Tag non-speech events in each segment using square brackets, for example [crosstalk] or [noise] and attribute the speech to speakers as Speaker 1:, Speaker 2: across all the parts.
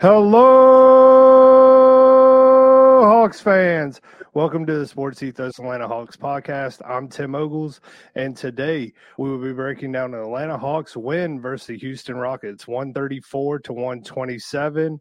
Speaker 1: Hello, Hawks fans. Welcome to the Sports Ethos Atlanta Hawks podcast. I'm Tim Ogles, and today we will be breaking down the Atlanta Hawks win versus the Houston Rockets, 134 to 127.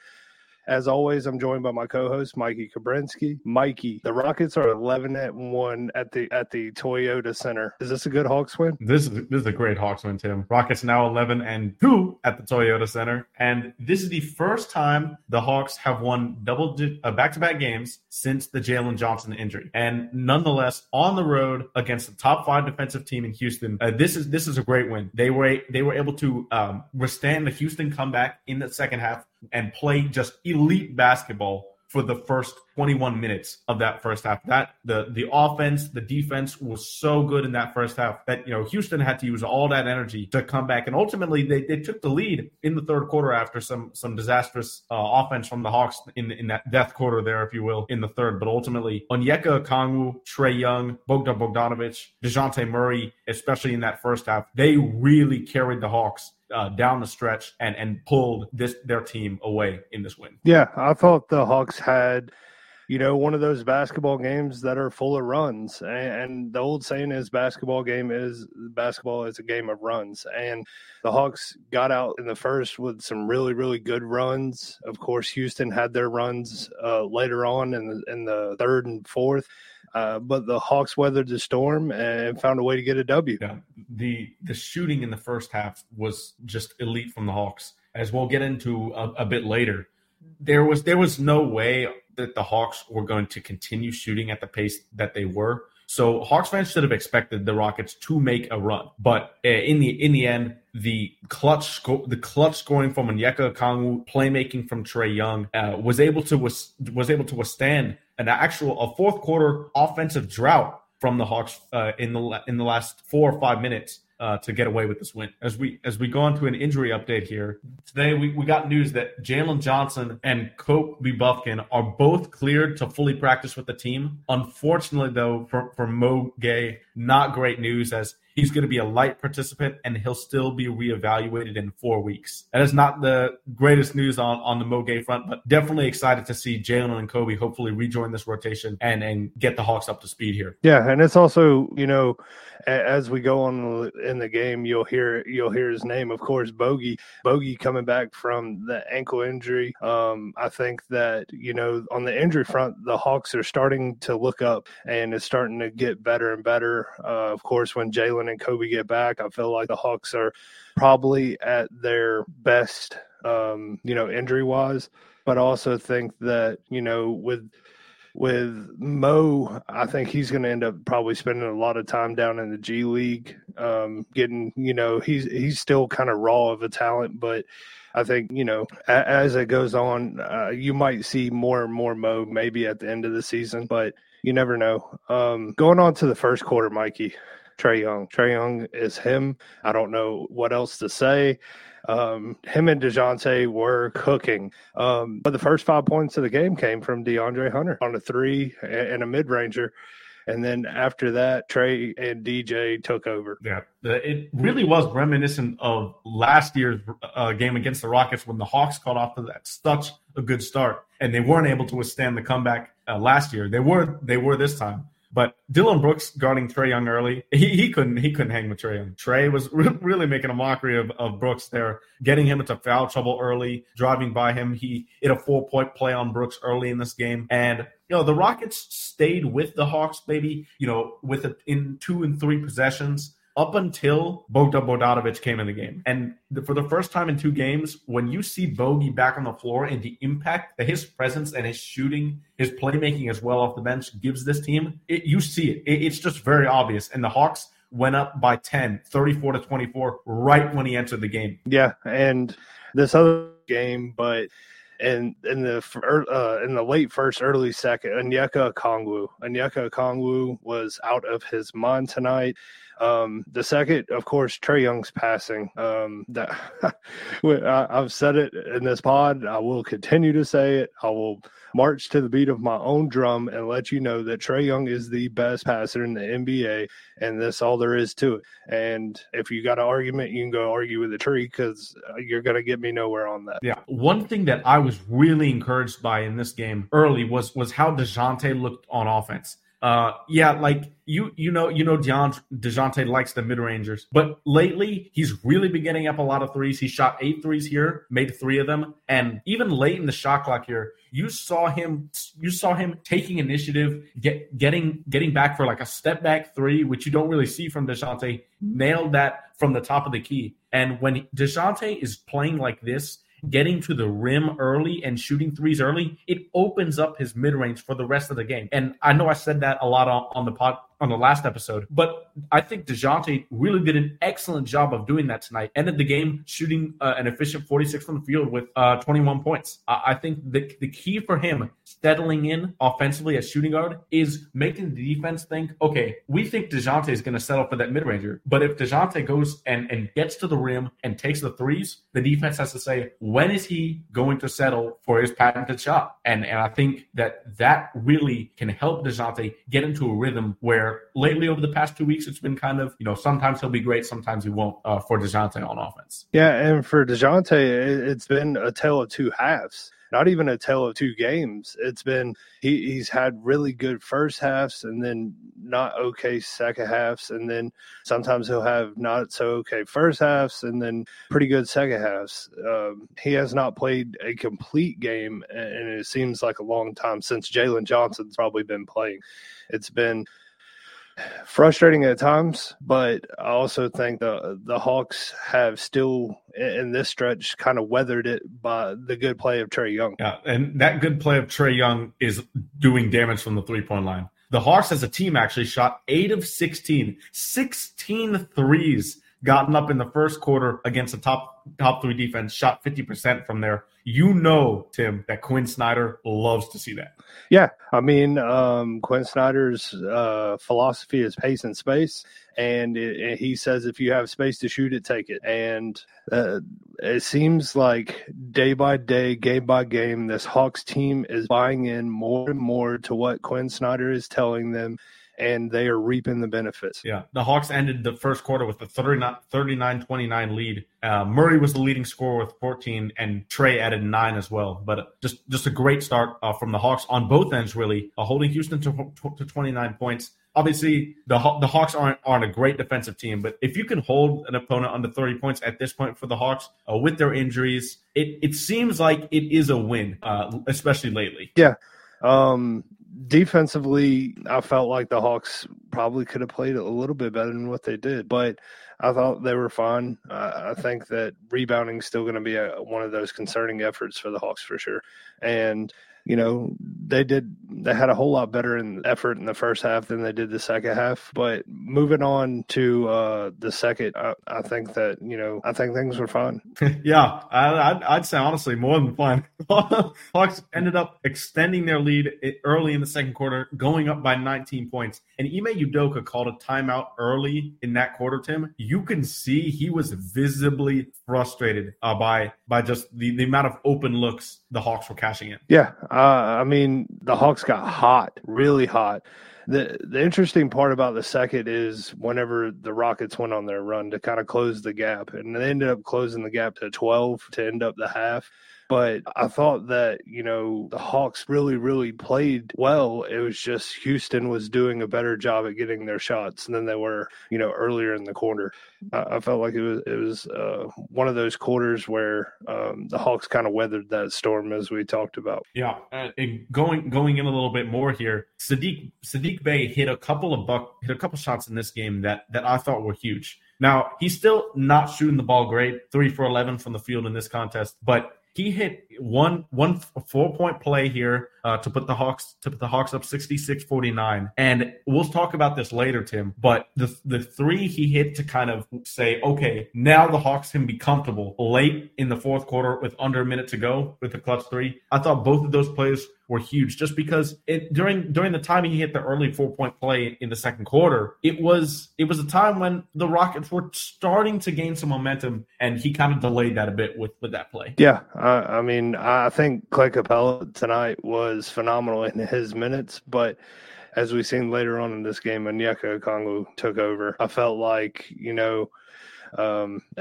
Speaker 1: As always, I'm joined by my co-host Mikey Kabrinsky. Mikey, the Rockets are 11 at one at the at the Toyota Center. Is this a good Hawks win?
Speaker 2: This is this is a great Hawks win, Tim. Rockets now 11 and two at the Toyota Center, and this is the first time the Hawks have won double uh, back-to-back games since the Jalen Johnson injury. And nonetheless, on the road against the top five defensive team in Houston, uh, this is this is a great win. They were they were able to um, withstand the Houston comeback in the second half and play just elite basketball for the first 21 minutes of that first half. That the the offense, the defense was so good in that first half that you know Houston had to use all that energy to come back, and ultimately they, they took the lead in the third quarter after some some disastrous uh, offense from the Hawks in in that death quarter there, if you will, in the third. But ultimately, Onyeka Okongwu, Trae Young, Bogdan Bogdanovic, Dejounte Murray, especially in that first half, they really carried the Hawks uh, down the stretch and and pulled this their team away in this win.
Speaker 1: Yeah, I thought the Hawks had you know, one of those basketball games that are full of runs. And, the old saying is basketball game is basketball is a game of runs. And the Hawks got out in the first with some really, really good runs. Of course, Houston had their runs uh, later on in the, in the third and fourth. Uh, but the Hawks weathered the storm and found a way to get a W.
Speaker 2: Yeah, the the shooting in the first half was just elite from the Hawks, as we'll get into a, a bit later. There was there was no way that the Hawks were going to continue shooting at the pace that they were. So Hawks fans should have expected the Rockets to make a run, but uh, in the in the end, the clutch sco- the clutch scoring from Onyeka Okongwu, playmaking from Trae Young, uh, was able to was, was able to withstand an actual a fourth quarter offensive drought from the Hawks uh, in the in the last four or five minutes uh, to get away with this win. As we as we go on to an injury update here today, we, we got news that Jalen Johnson and Kobe Bufkin are both cleared to fully practice with the team. Unfortunately, though, for for Mo Gueye, not great news as He's going to be a light participant and he'll still be reevaluated in four weeks. That is not the greatest news on, on the Mo Gueye front, but definitely excited to see Jalen and Kobe hopefully rejoin this rotation and, and get the Hawks up to speed here.
Speaker 1: Yeah. And it's also, you know, as we go on in the game, you'll hear you'll hear his name, of course, Bogey. Bogey coming back from the ankle injury. Um, I think that you know on the injury front, the Hawks are starting to look up, and it's starting to get better and better. Uh, of course, when Jalen and Kobe get back, I feel like the Hawks are probably at their best, um, you know, injury wise. But I also think that, you know, with with Mo, I think he's going to end up probably spending a lot of time down in the G League, um, getting you know he's he's still kind of raw of a talent, but I think you know as it goes on, uh, you might see more and more Mo maybe at the end of the season, but you never know. Um, going on to the first quarter, Mikey. Trae Young. Trae Young is him. I don't know what else to say. Um, him and DeJounte were cooking. Um, but the first five points of the game came from DeAndre Hunter on a three and a mid ranger. And then after that, Trae and DJ took over.
Speaker 2: Yeah, it really was reminiscent of last year's uh, game against the Rockets when the Hawks caught off to that such a good start, and they weren't able to withstand the comeback uh, last year. They were. They were this time. But Dillon Brooks guarding Trae Young early, he, he couldn't he couldn't hang with Trae Young. Trae was re- [laughs] really making a mockery of, of Brooks there, getting him into foul trouble early, driving by him. He hit a four point play on Brooks early in this game, and you know the Rockets stayed with the Hawks, maybe you know with it in two and three possessions up until Bogdan Bogdanovic came in the game. And the, for the first time in two games, when you see Bogey back on the floor and the impact that his presence and his shooting, his playmaking as well off the bench gives this team, it, you see it. it. It's just very obvious. And the Hawks went up by 10, 34 to 24, right when he entered the game.
Speaker 1: Yeah. And this other game, but and in the uh, in the late first, early second, Onyeka Okongwu. Onyeka Okongwu was out of his mind tonight. Um, the second, of course, Trae Young's passing. Um, that [laughs] I've said it in this pod. I will continue to say it. I will march to the beat of my own drum and let you know that Trae Young is the best passer in the NBA, and that's all there is to it. And if you got an argument, you can go argue with the tree because uh, you're going to get me nowhere on that.
Speaker 2: Yeah. One thing that I was really encouraged by in this game early was was how Dejounte looked on offense. Uh, yeah, like you you know you know Deont- Dejounte likes the mid rangers, but lately he's really been getting up a lot of threes. He shot eight threes here, made three of them, and even late in the shot clock here, you saw him you saw him taking initiative, get getting getting back for like a step back three, which you don't really see from Dejounte. Nailed that from the top of the key, and when Dejounte is playing like this getting to the rim early and shooting threes early, it opens up his mid range for the rest of the game. And I know I said that a lot on, on the pod on the last episode. But I think DeJounte really did an excellent job of doing that tonight. Ended the game shooting uh, an efficient 46 from the field with uh, 21 points. I, I think the, the key for him settling in offensively as shooting guard is making the defense think, okay, we think DeJounte is going to settle for that mid ranger. But if DeJounte goes and, and gets to the rim and takes the threes, the defense has to say, when is he going to settle for his patented shot? And, and I think that that really can help DeJounte get into a rhythm where lately over the past two weeks it's been kind of you know sometimes he'll be great, sometimes he won't uh, for Dejounte on offense.
Speaker 1: Yeah, and for Dejounte, it's been a tale of two halves. Not even a tale of two games. It's been he, he's had really good first halves and then not okay second halves, and then sometimes he'll have not so okay first halves and then pretty good second halves. Um, he has not played a complete game, and it seems like a long time since Jalen Johnson's probably been playing. It's been frustrating at times, but I also think the the Hawks have still in this stretch kind of weathered it by the good play of Trae Young.
Speaker 2: Yeah, and that good play of Trae Young is doing damage from the three point line. The Hawks as a team actually shot 8 of 16, 16 threes gotten up in the first quarter against the top top 3 defense, shot 50% from there you know, Tim, that Quinn Snyder loves to see that.
Speaker 1: Yeah, I mean, um, Quinn Snyder's uh, philosophy is pace and space, and it, he says if you have space to shoot it, take it. And uh, it seems like day by day, game by game, this Hawks team is buying in more and more to what Quinn Snyder is telling them and they are reaping the benefits.
Speaker 2: Yeah. The Hawks ended the first quarter with a 39 29 lead. Uh, Murray was the leading scorer with 14, and Trey added nine as well. But just just a great start uh, from the Hawks on both ends, really, uh, holding Houston to, to 29 points. Obviously, the the Hawks aren't aren't a great defensive team, but if you can hold an opponent under 30 points at this point for the Hawks uh, with their injuries, it it seems like it is a win, uh, especially lately.
Speaker 1: Yeah. Um, defensively, I felt like the Hawks probably could have played a little bit better than what they did, but I thought they were fine. Uh, I think that rebounding is still going to be a, one of those concerning efforts for the Hawks for sure. And you know, they did they had a whole lot better in effort in the first half than they did the second half. But moving on to uh, the second, I, I, think that you know I think things were fun. [laughs]
Speaker 2: yeah, I, would I'd say honestly more than fine. [laughs] Hawks ended up extending their lead early in the second quarter, going up by 19 points. And Ime Udoka called a timeout early in that quarter. Tim, you can see he was visibly frustrated uh, by by just the, the amount of open looks the Hawks were cashing in.
Speaker 1: Yeah, uh, I mean the Hawks got hot, really hot. The the interesting part about the second is whenever the Rockets went on their run to kind of close the gap, and they ended up closing the gap to 12 to end up the half. But I thought that, you know, the Hawks really, really played well. It was just Houston was doing a better job at getting their shots than they were, you know, earlier in the quarter. I, I felt like it was it was uh, one of those quarters where um, the Hawks kind of weathered that storm as we talked about.
Speaker 2: Yeah, uh, going going in a little bit more here, Saddiq Saddiq Bey hit a couple of buck hit a couple shots in this game that that I thought were huge. Now he's still not shooting the ball great, three for eleven from the field in this contest, but he hit one one four point play here uh, to put the Hawks to put the Hawks up 66-49. And we'll talk about this later, Tim. But the the three he hit to kind of say, okay, now the Hawks can be comfortable late in the fourth quarter with under a minute to go with the clutch three. I thought both of those plays were huge just because it during during the time he hit the early four point play in the second quarter, it was it was a time when the Rockets were starting to gain some momentum, and he kind of delayed that a bit with with that play.
Speaker 1: Yeah, I, I mean, I think Clay Capela tonight was phenomenal in his minutes, but as we've seen later on in this game, Onyeka Okongwu took over. I felt like, you know, um, [laughs]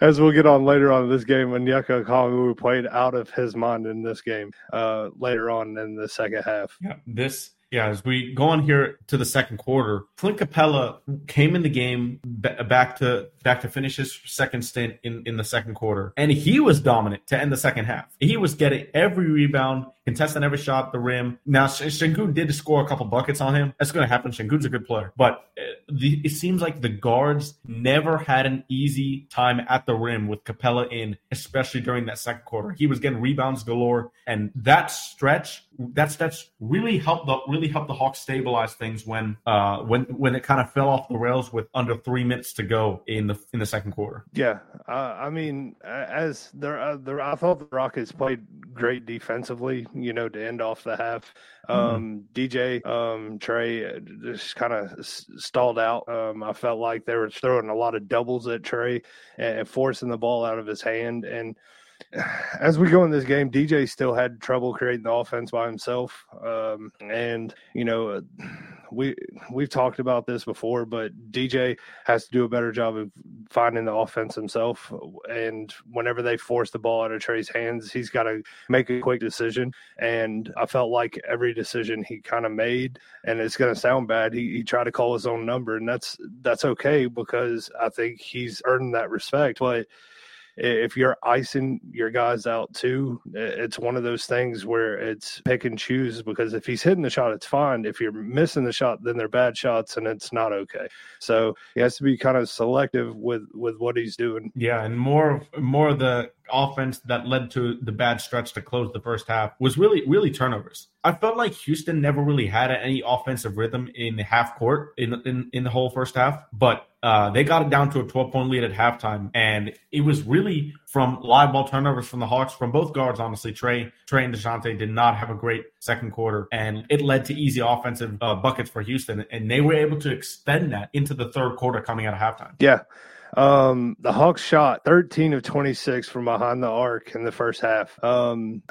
Speaker 1: as we'll get on later on in this game, Onyeka Okongwu played out of his mind in this game uh, later on in the second half.
Speaker 2: Yeah, this yeah, as we go on here to the second quarter, Clint Capela came in the game back to back to finish his second stint in, in the second quarter, and he was dominant to end the second half. He was getting every rebound, contesting every shot the rim. Now, Sengun did score a couple buckets on him. That's going to happen. Sengun's a good player, but uh, the, it seems like the guards never had an easy time at the rim with Capela in, especially during that second quarter. He was getting rebounds galore, and that stretch that stretch really helped the really helped the Hawks stabilize things when uh when when it kind of fell off the rails with under three minutes to go in the in the second quarter.
Speaker 1: Yeah, uh, I mean, as there, uh, there, I thought the Rockets played great defensively. You know, to end off the half. Um, mm-hmm. DJ um, Trae uh, just kind of stalled out. Um, I felt like they were throwing a lot of doubles at Trae and forcing the ball out of his hand and [sighs] as we go in this game, DJ still had trouble creating the offense by himself, um, and you know we we've talked about this before, but DJ has to do a better job of finding the offense himself. And whenever they force the ball out of Trae's hands, he's got to make a quick decision. And I felt like every decision he kind of made, and it's going to sound bad, he, he tried to call his own number, and that's that's okay because I think he's earned that respect, but if you're icing your guys out too, it's one of those things where it's pick and choose because if he's hitting the shot, it's fine. If you're missing the shot, then they're bad shots and it's not okay. So he has to be kind of selective with with what he's doing.
Speaker 2: Yeah, and more more of the offense that led to the bad stretch to close the first half was really really turnovers. I felt like Houston never really had any offensive rhythm in the half court in in, in the whole first half, but uh, they got it down to a 12 point lead at halftime, and it was really from live ball turnovers from the Hawks from both guards. Honestly, Trae Trae and Dejounte did not have a great second quarter, and it led to easy offensive uh, buckets for Houston, and they were able to extend that into the third quarter coming out of halftime.
Speaker 1: Yeah. Um, the Hawks shot 13 of 26 from behind the arc in the first half. Um,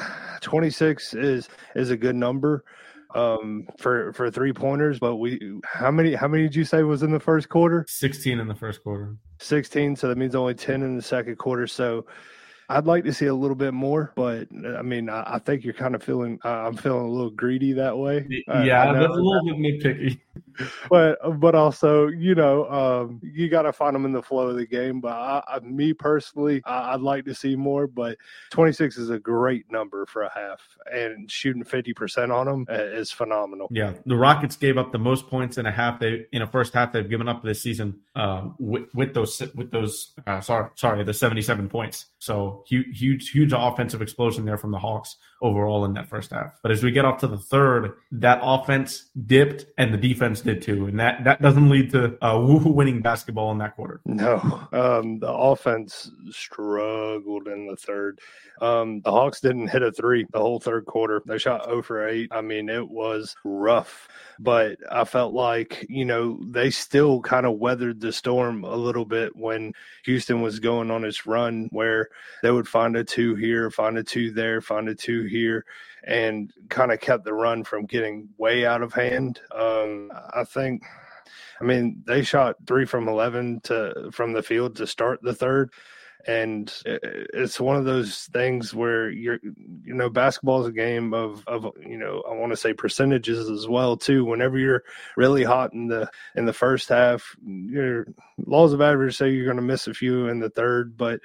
Speaker 1: 26 is is a good number um for for three pointers but we how many how many did you say was in the first quarter
Speaker 2: 16 in the first quarter
Speaker 1: 16 so that means only 10 in the second quarter so I'd like to see a little bit more, but I mean, I, I think you're kind of feeling. Uh, I'm feeling a little greedy that way.
Speaker 2: Yeah, that's a little bit nitpicky. [laughs]
Speaker 1: but but also, you know, um, you got to find them in the flow of the game. But I, I, me personally, I, would like to see more. But 26 is a great number for a half, and shooting 50 percent on them is phenomenal.
Speaker 2: Yeah, the Rockets gave up the most points in a half. They in a first half they've given up this season uh, with, with those with those. Uh, sorry, sorry, the 77 points. So huge, huge, huge offensive explosion there from the Hawks overall in that first half. But as we get off to the third, that offense dipped and the defense did too, and that that doesn't lead to uh, winning basketball in that quarter.
Speaker 1: No, um, the offense struggled in the third. Um, the Hawks didn't hit a three the whole third quarter. They shot 0 for 8. I mean, it was rough, but I felt like, you know, they still kind of weathered the storm a little bit when Houston was going on its run where they would find a two here, find a two there, find a two here, and kind of kept the run from getting way out of hand. Um, I think. I mean, they shot three from eleven to from the field to start the third, and it's one of those things where you're you know basketball is a game of of you know I want to say percentages as well too. Whenever you're really hot in the in the first half your laws of average say you're going to miss a few in the third but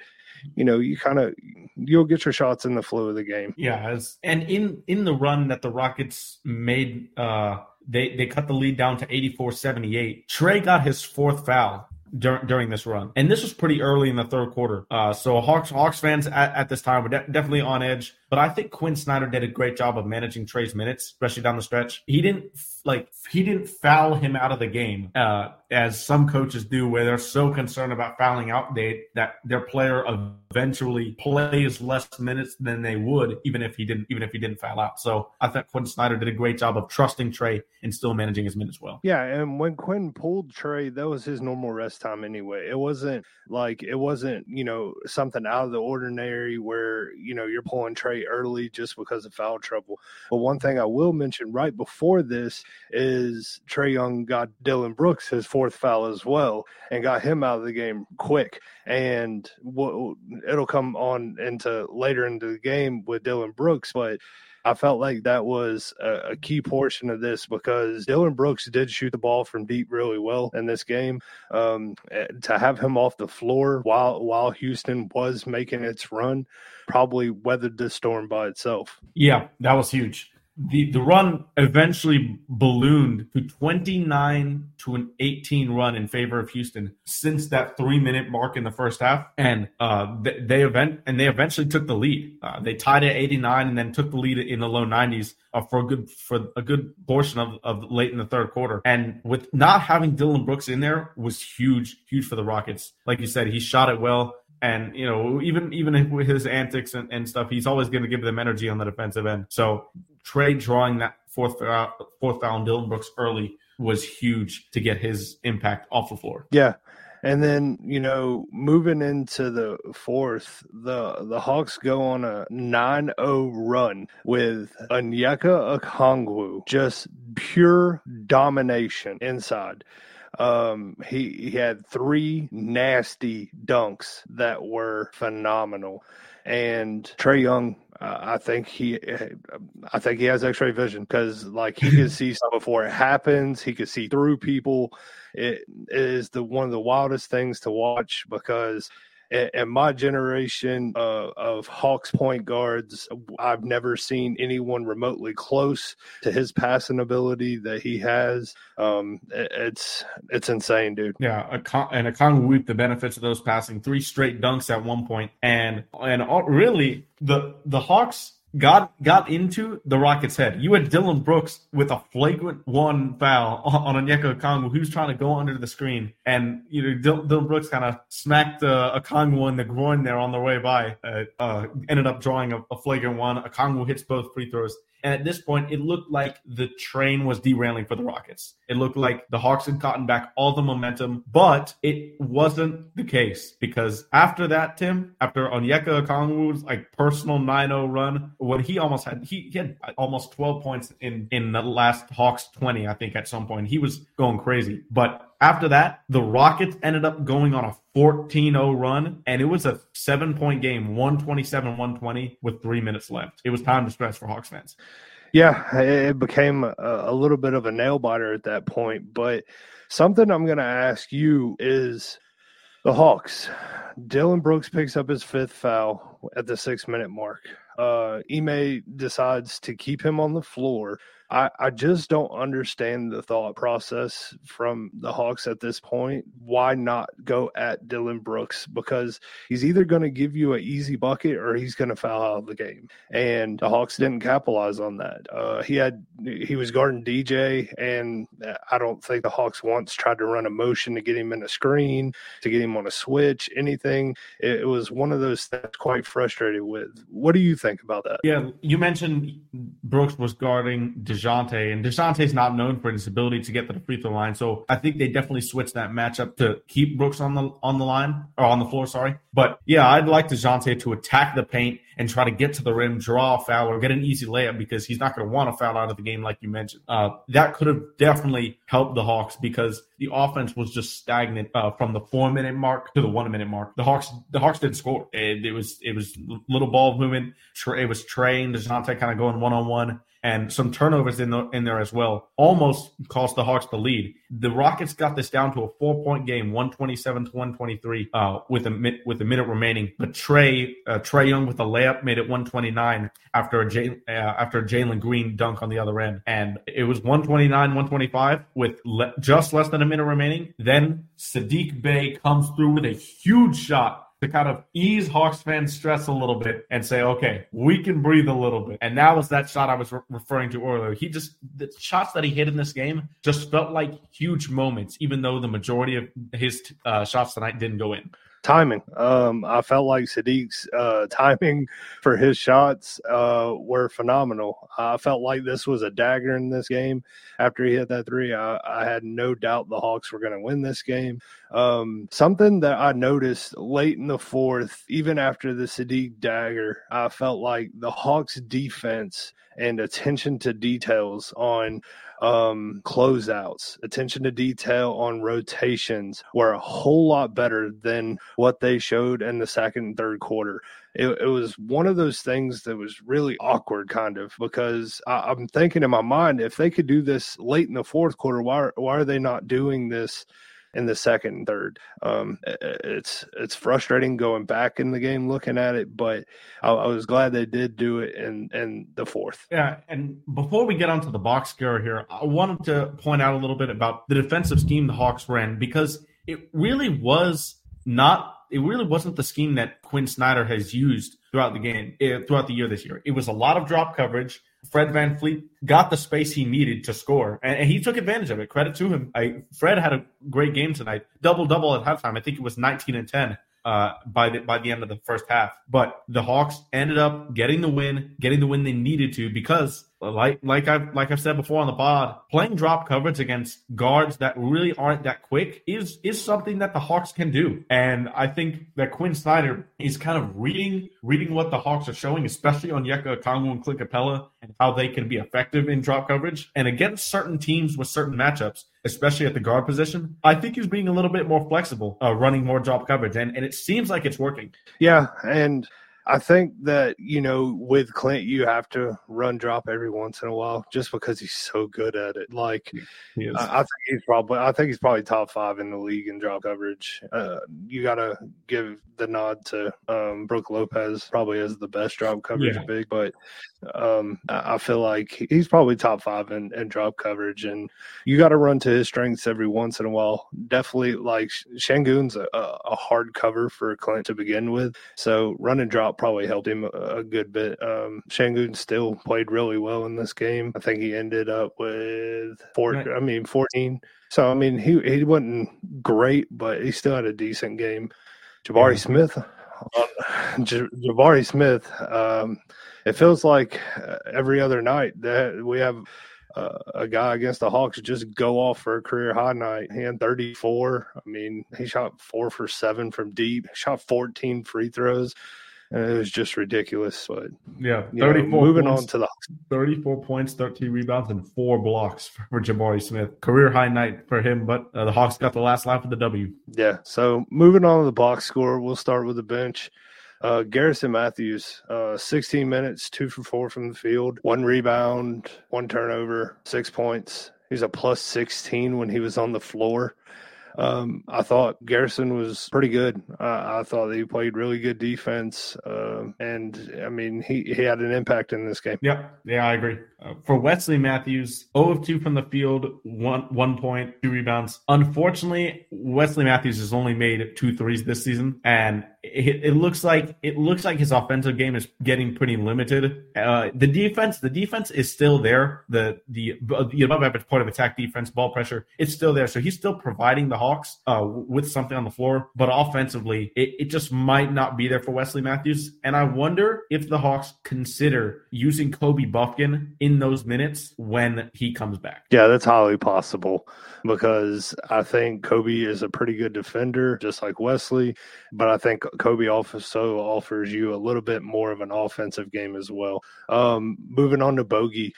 Speaker 1: you know you kind of you'll get your shots in the flow of the game.
Speaker 2: Yeah as, and in in the run that the rockets made uh they they cut the lead down to 84-78 trae got his fourth foul dur- during this run. And this was pretty early in the third quarter. Uh, so Hawks Hawks fans at, at this time were de- definitely on edge But I think Quinn Snyder did a great job of managing Trae's minutes, especially down the stretch. He didn't like he didn't foul him out of the game uh, as some coaches do, where they're so concerned about fouling out they that their player eventually plays less minutes than they would, even if he didn't even if he didn't foul out. So I think Quinn Snyder did a great job of trusting Trae and still managing his minutes well.
Speaker 1: Yeah, and when Quinn pulled Trae, that was his normal rest time anyway. It wasn't like it wasn't you know something out of the ordinary where you know you're pulling Early just because of foul trouble. But one thing I will mention right before this is Trae Young got Dillon Brooks his fourth foul as well and got him out of the game quick. And it'll come on into later into the game with Dillon Brooks, but I felt like that was a, a, key portion of this because Dillon Brooks did shoot the ball from deep really well in this game. Um, eh, to have him off the floor while while Houston was making its run probably weathered the storm by itself.
Speaker 2: Yeah, that was huge the the run eventually ballooned to 29 to an 18 run in favor of Houston since that three minute mark in the first half, and uh, they, they event and they eventually took the lead. Uh, they tied at 89 and then took the lead in the low 90s uh, for a good for a good portion of, of late in the third quarter. And with not having Dillon Brooks in there was huge, huge for the Rockets. Like you said, he shot it well. And you know, even even with his antics and, and stuff, he's always going to give them energy on the defensive end. So Trae drawing that fourth fourth foul on Dillon Brooks early was huge to get his impact off the floor.
Speaker 1: Yeah. And then, you know, moving into the fourth, the the Hawks go on a 9-0 run with Onyeka Okongwu, just pure domination inside. Um, he, he had three nasty dunks that were phenomenal. And Trae Young, uh, I think he, I think he has X-ray vision because like he can see stuff before it happens. He can see through people. It is the one of the wildest things to watch because in my generation uh, of Hawks point guards, I've never seen anyone remotely close to his passing ability that he has. Um, it's it's insane, dude.
Speaker 2: Yeah, and Okongwu reaped the benefits of those passing three straight dunks at one point, and and all, really the the Hawks got got into the Rockets' head. You had Dillon Brooks with a flagrant one foul [laughs] on Onyeka Okongwu, who's trying to go under the screen, and you know Dillon Brooks kind of smacked uh, Okongwu in the groin there on the way by. Uh, uh, ended up drawing a, a flagrant one. Okongwu hits both free throws. And at this point, it looked like the train was derailing for the Rockets. It looked like the Hawks had gotten back all the momentum, but it wasn't the case because after that, Tim, after Onyeka Okongwu's like personal 9-0 run, when he almost had he, he had almost 12 points in in the last Hawks 20, I think at some point. He was going crazy. But after that, the Rockets ended up going on a 14 0 run, and it was a seven point game, 127 120, with three minutes left. It was time to stress for Hawks fans.
Speaker 1: Yeah, it became a, little bit of a nail biter at that point. But something I'm going to ask you is the Hawks. Dillon Brooks picks up his fifth foul at the six minute mark. Uh, Ime decides to keep him on the floor I, I just don't understand the thought process from the Hawks at this point. Why not go at Dillon Brooks? Because he's either going to give you an easy bucket or he's going to foul out of the game. And the Hawks didn't capitalize on that. Uh, he had he was guarding DJ, and I don't think the Hawks once tried to run a motion to get him in a screen, to get him on a switch, anything. It, it was one of those that's quite frustrated with. What do you think about that?
Speaker 2: Yeah, you mentioned Brooks was guarding DeJounte, and DeJounte's not known for his ability to get to the free throw line. So I think they definitely switched that matchup to keep Brooks on the on the line or on the floor. Sorry, but yeah, I'd like DeJounte to attack the paint and try to get to the rim, draw a foul, or get an easy layup because he's not going to want to foul out of the game like you mentioned. Uh, that could have definitely helped the Hawks because the offense was just stagnant uh, from the four minute mark to the one minute mark. The Hawks the Hawks didn't score. It, it was it was little ball movement. It was Trae and DeJounte kind of going one on one and some turnovers in the, in there as well. Almost cost the Hawks the lead. The Rockets got this down to a four point game, one twenty seven to one twenty three, uh, with a with a minute remaining. But Trae, uh, Trae Young with a layup made it one twenty nine after a J, uh, after a Jalen Green dunk on the other end, and it was one twenty nine one twenty five with le- just less than a minute remaining. Then Saddiq Bey comes through with a huge shot to kind of ease Hawks fans' stress a little bit and say, okay, we can breathe a little bit. And that was that shot I was re- referring to earlier. He just, the shots that he hit in this game just felt like huge moments, even though the majority of his uh, shots tonight didn't go in
Speaker 1: timing. Um, I felt like Saddiq's uh, [laughs] timing for his shots uh, were phenomenal. I felt like this was a dagger in this game. After he hit that three, I, I had no doubt the Hawks were going to win this game. Um, something that I noticed late in the fourth, even after the Saddiq dagger, I felt like the Hawks defense and attention to details on um, closeouts, attention to detail on rotations were a whole lot better than what they showed in the second and third quarter. It, it was one of those things that was really awkward, kind of, because I, I'm thinking in my mind, if they could do this late in the fourth quarter, why, why are they not doing this? In the second and third. Um, it's it's frustrating going back in the game looking at it, but I, I, was glad they did do it in in the fourth.
Speaker 2: Yeah, and before we get onto the box score here, I wanted to point out a little bit about the defensive scheme the Hawks ran because it really was not it really wasn't the scheme that Quinn Snyder has used throughout the game eh, throughout the year this year. It was a lot of drop coverage Fred VanVleet got the space he needed to score, and, and, he took advantage of it. Credit to him. I, Fred had a great game tonight, double double at halftime. I think it was 19 and 10 uh, by the by the end of the first half. But the Hawks ended up getting the win, getting the win they needed to because like like I've like I've said before on the pod, playing drop coverage against guards that really aren't that quick is is something that the Hawks can do. And I think that Quinn Snyder is kind of reading reading what the Hawks are showing, especially on Onyeka Okongwu and Clint Capela, and how they can be effective in drop coverage. And against certain teams with certain matchups, especially at the guard position, I think he's being a little bit more flexible, uh, running more drop coverage, and and it seems like it's working.
Speaker 1: Yeah, and I think that you know with Clint you have to run drop every once in a while just because he's so good at it. Like I, I, think he's probably I think he's probably top five in the league in drop coverage. Uh, you got to give the nod to um, Brook Lopez probably as the best drop coverage yeah. big, but um, I feel like he's probably top five in, in drop coverage, and you got to run to his strengths every once in a while. Definitely, like Sengun's a, a hard cover for Clint to begin with, so run and drop probably helped him a, good bit. Um, Sengun still played really well in this game. I think he ended up with four. Right. I mean, fourteen. So I mean, he he wasn't great, but he still had a decent game. Jabari yeah. Smith, uh, J- Jabari Smith. Um, it feels like uh, every other night that we have uh, a guy against the Hawks just go off for a career high night. He had 34. I mean, he shot four for seven from deep, shot 14 free throws. And it was just ridiculous. But
Speaker 2: yeah, 34 know,
Speaker 1: moving points, on to the
Speaker 2: 34 points, 13 rebounds, and four blocks for, [laughs] for Jabari Smith. Career high night for him, but uh, the Hawks got the last laugh of the W.
Speaker 1: Yeah. So moving on to the box score, we'll start with the bench. Uh, Garrison Mathews, uh, 16 minutes, two for four from the field, one rebound, one turnover, six points. He's a plus 16 when he was on the floor. Um, I thought Garrison was pretty good. Uh, I thought he played really good defense, uh, and I mean he, he had an impact in this game.
Speaker 2: Yeah, yeah, I agree. Uh, for Wesley Matthews, 0 of 2 from the field, one one point, two rebounds. Unfortunately, Wesley Matthews has only made two threes this season, and it, it looks like it looks like his offensive game is getting pretty limited. Uh, the defense, the defense is still there. The the the above average point of attack defense, ball pressure, it's still there. So he's still providing the Hawks uh, with something on the floor, but offensively, it, it just might not be there for Wesley Matthews. And I wonder if the Hawks consider using Kobe Bufkin in those minutes when he comes back.
Speaker 1: Yeah, that's highly possible because I think Kobe is a pretty good defender, just like Wesley. But I think Kobe also offers you a little bit more of an offensive game as well. Um, moving on to Bogey.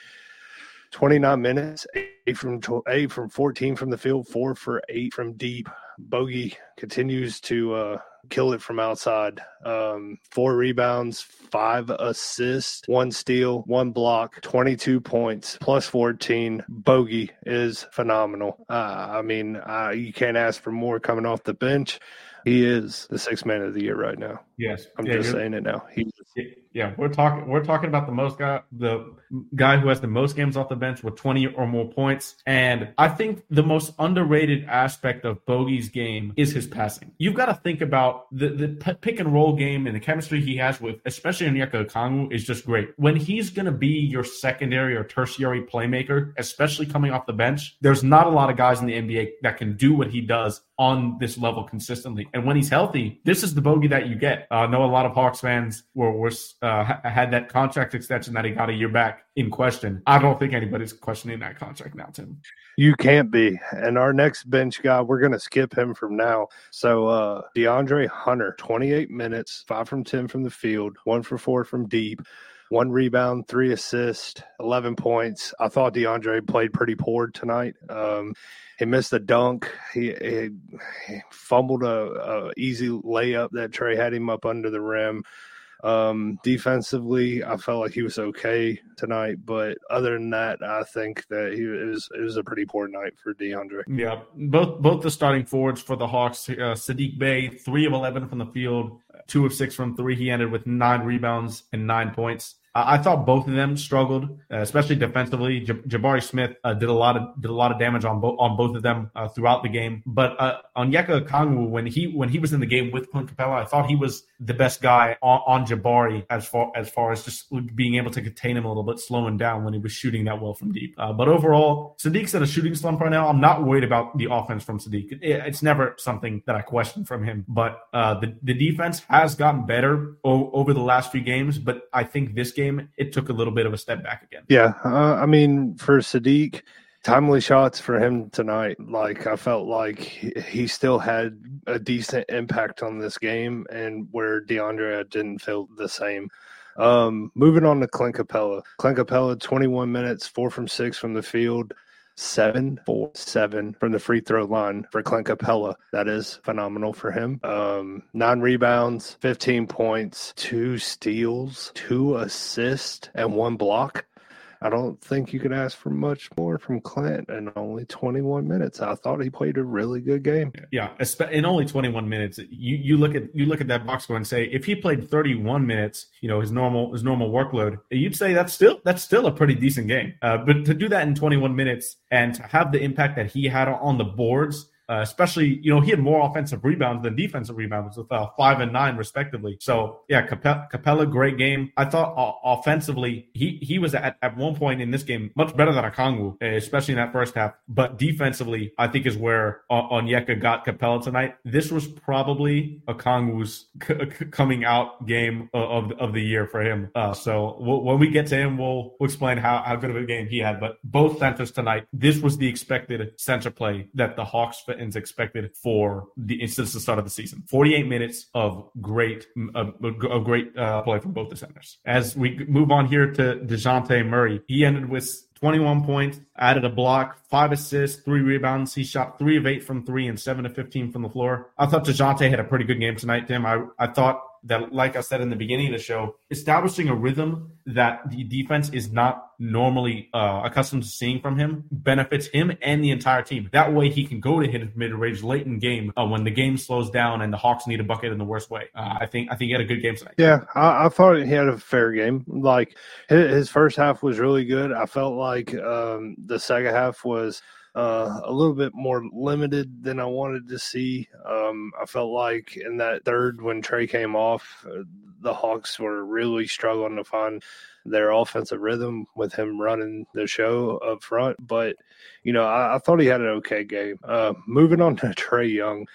Speaker 1: 29 minutes, eight from eight from 14 from the field, four for eight from deep. Bogey continues to uh, kill it from outside. Um, four rebounds, five assists, one steal, one block, 22 points, plus 14. Bogey is phenomenal. Uh, I mean, uh, you can't ask for more coming off the bench. He is the sixth man of the year right now.
Speaker 2: Yes.
Speaker 1: I'm yeah, just saying it now. He's
Speaker 2: Yeah, we're talking we're talking about the most guy the guy who has the most games off the bench with 20 or more points. And I think the most underrated aspect of Bogey's game is his passing. You've got to think about the, the pick and roll game and the chemistry he has with especially Onyeka Okongwu is just great. When he's gonna be your secondary or tertiary playmaker, especially coming off the bench, there's not a lot of guys in the NBA that can do what he does on this level consistently. And when he's healthy, this is the bogey that you get. Uh, I know a lot of Hawks fans were, were uh, had that contract extension that he got a year back in question. I don't think anybody's questioning that contract now, Tim.
Speaker 1: You can't be. And our next bench guy, we're going to skip him from now. So uh, DeAndre Hunter, 28 minutes, five from 10 from the field, one for four from deep one rebound, three assists, 11 points. I thought DeAndre played pretty poor tonight. Um, he missed a dunk. He, he, he fumbled a, a, easy layup that Trae had him up under the rim. Um, defensively, I felt like he was okay tonight, but other than that, I think that he was it was a pretty poor night for DeAndre.
Speaker 2: Yeah, both both the starting forwards for the Hawks, uh, Saddiq Bey, three of eleven from the field, two of six from three. He ended with nine rebounds and nine points. I thought both of them struggled, uh, especially defensively. Jabari Smith uh, did a lot of did a lot of damage on both on both of them uh, throughout the game. But uh, Onyeka Okongwu, when he when he was in the game with Clint Capela, I thought he was the best guy on, on Jabari as far as far as just being able to contain him a little bit, slowing down when he was shooting that well from deep. Uh, but overall, Saddiq's at a shooting slump right now. I'm not worried about the offense from Saddiq. It, it's never something that I question from him. But uh, the the defense has gotten better o- over the last few games. But I think this game game, it took a little bit of a step back again.
Speaker 1: Yeah, uh, I mean, for Saddiq, timely shots for him tonight. Like I felt like he still had a decent impact on this game, and where DeAndre didn't feel the same. Um, moving on to Clint Capela. Clint Capela, 21 minutes, four from six from the field seven four seven from the free throw line for Clint Capela. That is phenomenal for him. Um, nine rebounds, 15 points, two steals, two assists, and one block. I don't think you could ask for much more from Clint in only 21 minutes. I thought he played a really good game.
Speaker 2: Yeah, in only 21 minutes, you, you look at you look at that box score and say if he played 31 minutes, you know his normal his normal workload, you'd say that's still that's still a pretty decent game. Uh, but to do that in 21 minutes and to have the impact that he had on the boards uh, especially, you know, he had more offensive rebounds than defensive rebounds with uh, five and nine respectively. So yeah, Capela, Capela great game. I thought uh, offensively, he he was at, at one point in this game much better than Okongwu, especially in that first half. But defensively, I think is where uh, Onyeka got Capela tonight. This was probably Okongwu's c- c- coming out game of, of the year for him. Uh, so when we get to him, we'll, we'll explain how, how good of a game he had. But both centers tonight, this was the expected center play that the Hawks is expected for the since the start of the season. 48 minutes of great of, of great uh, play from both the centers. As we move on here to Dejounte Murray, he ended with 21 points, added a block, five assists, three rebounds. He shot three of eight from three and seven of 15 from the floor. I thought DeJounte had a pretty good game tonight, Tim. I, I thought that, like I said in the beginning of the show, establishing a rhythm that the defense is not normally uh, accustomed to seeing from him benefits him and the entire team. That way, he can go to hit mid range late in game uh, when the game slows down and the Hawks need a bucket in the worst way. Uh, I think I think he had a good game tonight.
Speaker 1: Yeah, I, I thought he had a fair game. Like his, his, first half was really good. I felt like um, the second half was uh, a little bit more limited than I wanted to see. Um, I felt like in that third, when Trae came off, uh, the Hawks were really struggling to find their offensive rhythm with him running the show up front. But, you know, I, I thought he had an okay game. Uh, moving on [laughs] to Trae Young.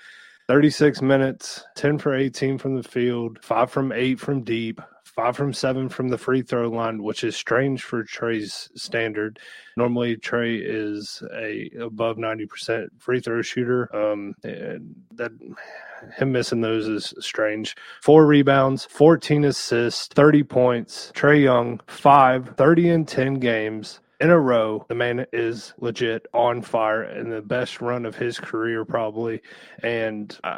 Speaker 1: 36 minutes, 10 for 18 from the field, 5 from 8 from deep, five from seven from the free throw line, which is strange for Trae's standard. Normally, Trae is a above ninety percent free throw shooter. Um, that him missing those is strange. Four rebounds, 14 assists, 30 points. Trae Young, five, 30 and 10 games in a row. The man is legit on fire in the best run of his career, probably. And uh,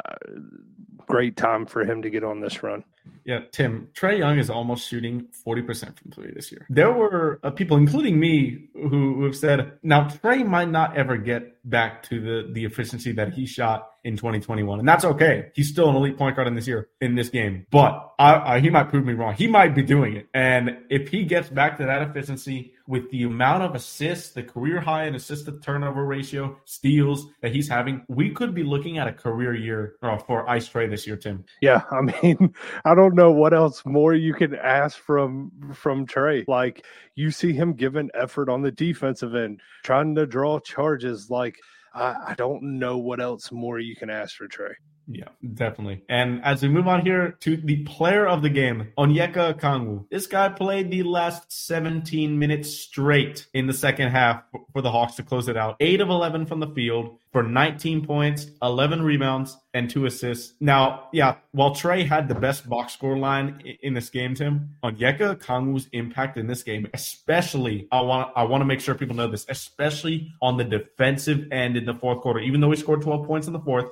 Speaker 1: great time for him to get on this run.
Speaker 2: Yeah, Tim, Trae Young is almost shooting 40% from three this year. There were uh, people, including me, who, who have said, now Trae might not ever get back to the, the efficiency that he shot in 2021. And that's okay. He's still an elite point guard in this year, in this game. But I, I, he might prove me wrong. He might be doing it. And if he gets back to that efficiency with the amount of assists, the career high in assist to turnover ratio, steals that he's having, we could be looking at a career year uh, for Ice Trae this year, Tim.
Speaker 1: Yeah. I mean, [laughs] I don't know what else more you can ask from from Trae. Like you see him giving effort on the defensive end, trying to draw charges like I, I don't know what else more you can ask for Trae.
Speaker 2: Yeah, definitely. And as we move on here to the player of the game, Onyeka Okongwu. This guy played the last 17 minutes straight in the second half for the Hawks to close it out. 8 of 11 from the field for 19 points, 11 rebounds, and two assists. Now, yeah, while Trae had the best box score line in this game, Tim, Onyeka Okongwu's impact in this game, especially, I want I want to make sure people know this, especially on the defensive end in the fourth quarter. Even though he scored 12 points in the fourth,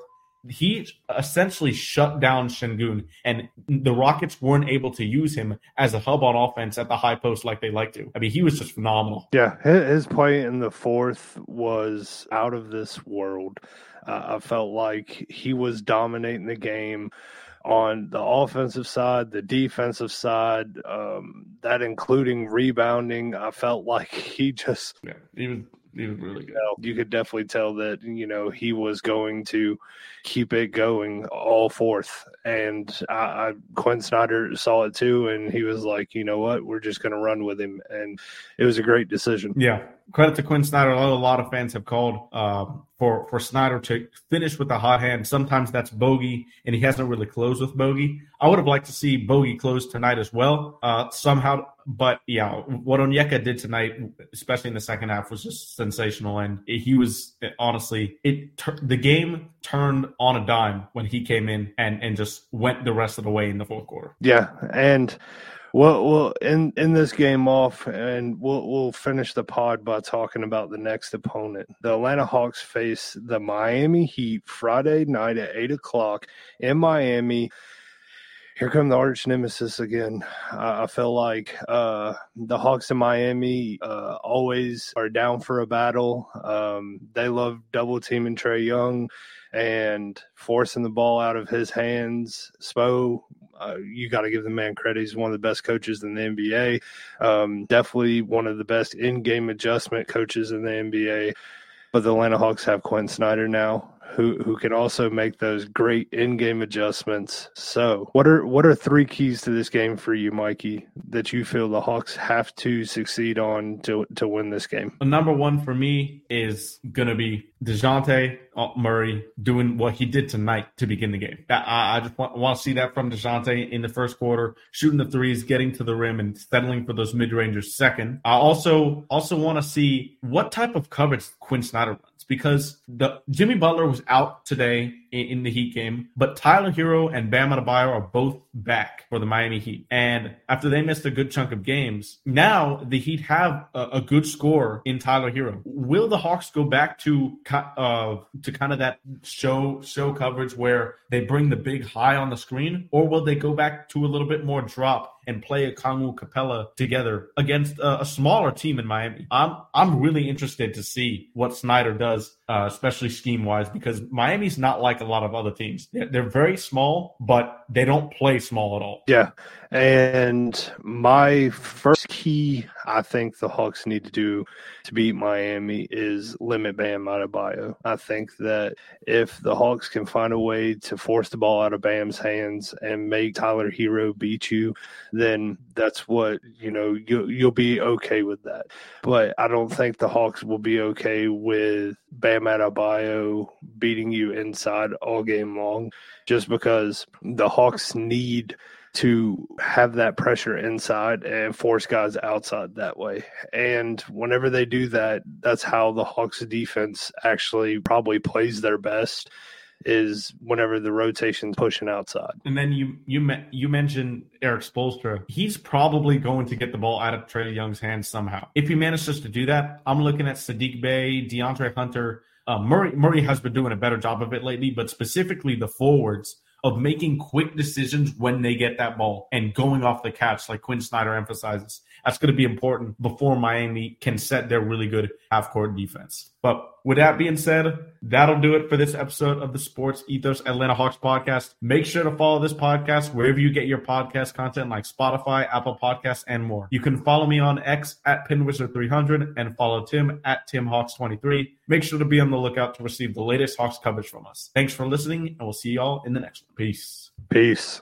Speaker 2: he essentially shut down Sengun, and the Rockets weren't able to use him as a hub on offense at the high post like they like to. I mean, he was just phenomenal.
Speaker 1: Yeah, his play in the fourth was out of this world. Uh, I felt like he was dominating the game on the offensive side, the defensive side, um, that including rebounding. I felt like [laughs] he just
Speaker 2: yeah, he was he was really good.
Speaker 1: You, know, you could definitely tell that you know he was going to keep it going all fourth, and I, I, Quinn Snyder saw it too, and he was like, you know what, we're just going to run with him, and it was a great decision.
Speaker 2: Yeah, credit to Quinn Snyder. A lot of fans have called uh, for for Snyder to finish with a hot hand. Sometimes that's Bogi, and he hasn't really closed with Bogi. I would have liked to see Bogi close tonight as well. Uh, somehow, but yeah, what Onyeka did tonight, especially in the second half, was just sensational. And he was honestly, it the game turned on a dime when he came in and and just went the rest of the way in the fourth quarter.
Speaker 1: Yeah, and well, well, in in this game off, and we'll we'll finish the pod by talking about the next opponent. The Atlanta Hawks face the Miami Heat Friday night at eight o'clock in Miami. Here come the arch nemesis again. I, I feel like uh, the Hawks in Miami uh, always are down for a battle. Um, they love double teaming Trae Young and forcing the ball out of his hands. Spo uh, you got to give the man credit. He's one of the best coaches in the NBA. Um, definitely one of the best in-game adjustment coaches in the NBA. But the Atlanta Hawks have Quinn Snyder now, who who can also make those great in-game adjustments. So, what are what are three keys to this game for you, Mikey, that you feel the Hawks have to succeed on to to win this game?
Speaker 2: Number one for me is gonna be Dejounte Murray doing what he did tonight to begin the game. I, I just want, want, to see that from Dejounte in the first quarter, shooting the threes, getting to the rim, and settling for those mid rangers. Second, I also also want to see what type of coverage Quinn Snyder runs because the Jimmy Butler was out today in, the Heat game, but Tyler Herro and Bam Adebayo are both back for the Miami Heat. And after they missed a good chunk of games, now the Heat have a, a good score in Tyler Herro. Will the Hawks go back to uh, to kind of that show show coverage where they bring the big high on the screen, or will they go back to a little bit more drop and play a Kongu Capela together against a, a, smaller team in Miami. I'm I'm really interested to see what Snyder does, uh, especially scheme wise, because Miami's not like a lot of other teams. They're, very small, but they don't play small at all.
Speaker 1: Yeah, and my first key I think the Hawks need to do to beat Miami is limit Bam Adebayo. I think that if the Hawks can find a way to force the ball out of Bam's hands and make Tyler Herro beat you, then that's what you know you'll you'll be okay with that. But I don't think the Hawks will be okay with Bam Adebayo beating you inside all game long, just because the Hawks need to have that pressure inside and force guys outside that way. And whenever they do that, that's how the Hawks defense actually probably plays their best is whenever the rotation's pushing outside.
Speaker 2: And then you you you mentioned Erik Spoelstra. He's probably going to get the ball out of Trae Young's hands somehow. If he manages to do that, I'm looking at Saddiq Bey, DeAndre Hunter. Uh, Murray Murray has been doing a better job of it lately, but specifically the forwards of making quick decisions when they get that ball and going off the catch, like Quinn Snyder emphasizes. That's going to be important before Miami can set their really good half court defense. But with that being said, that'll do it for this episode of the Sports Ethos Atlanta Hawks podcast. Make sure to follow this podcast wherever you get your podcast content like Spotify, Apple Podcasts, and more. You can follow me on X at PinWizard300 and follow Tim at TimHawks23. Make sure to be on the lookout to receive the latest Hawks coverage from us. Thanks for listening, and we'll see y'all in the next one. Peace.
Speaker 1: Peace.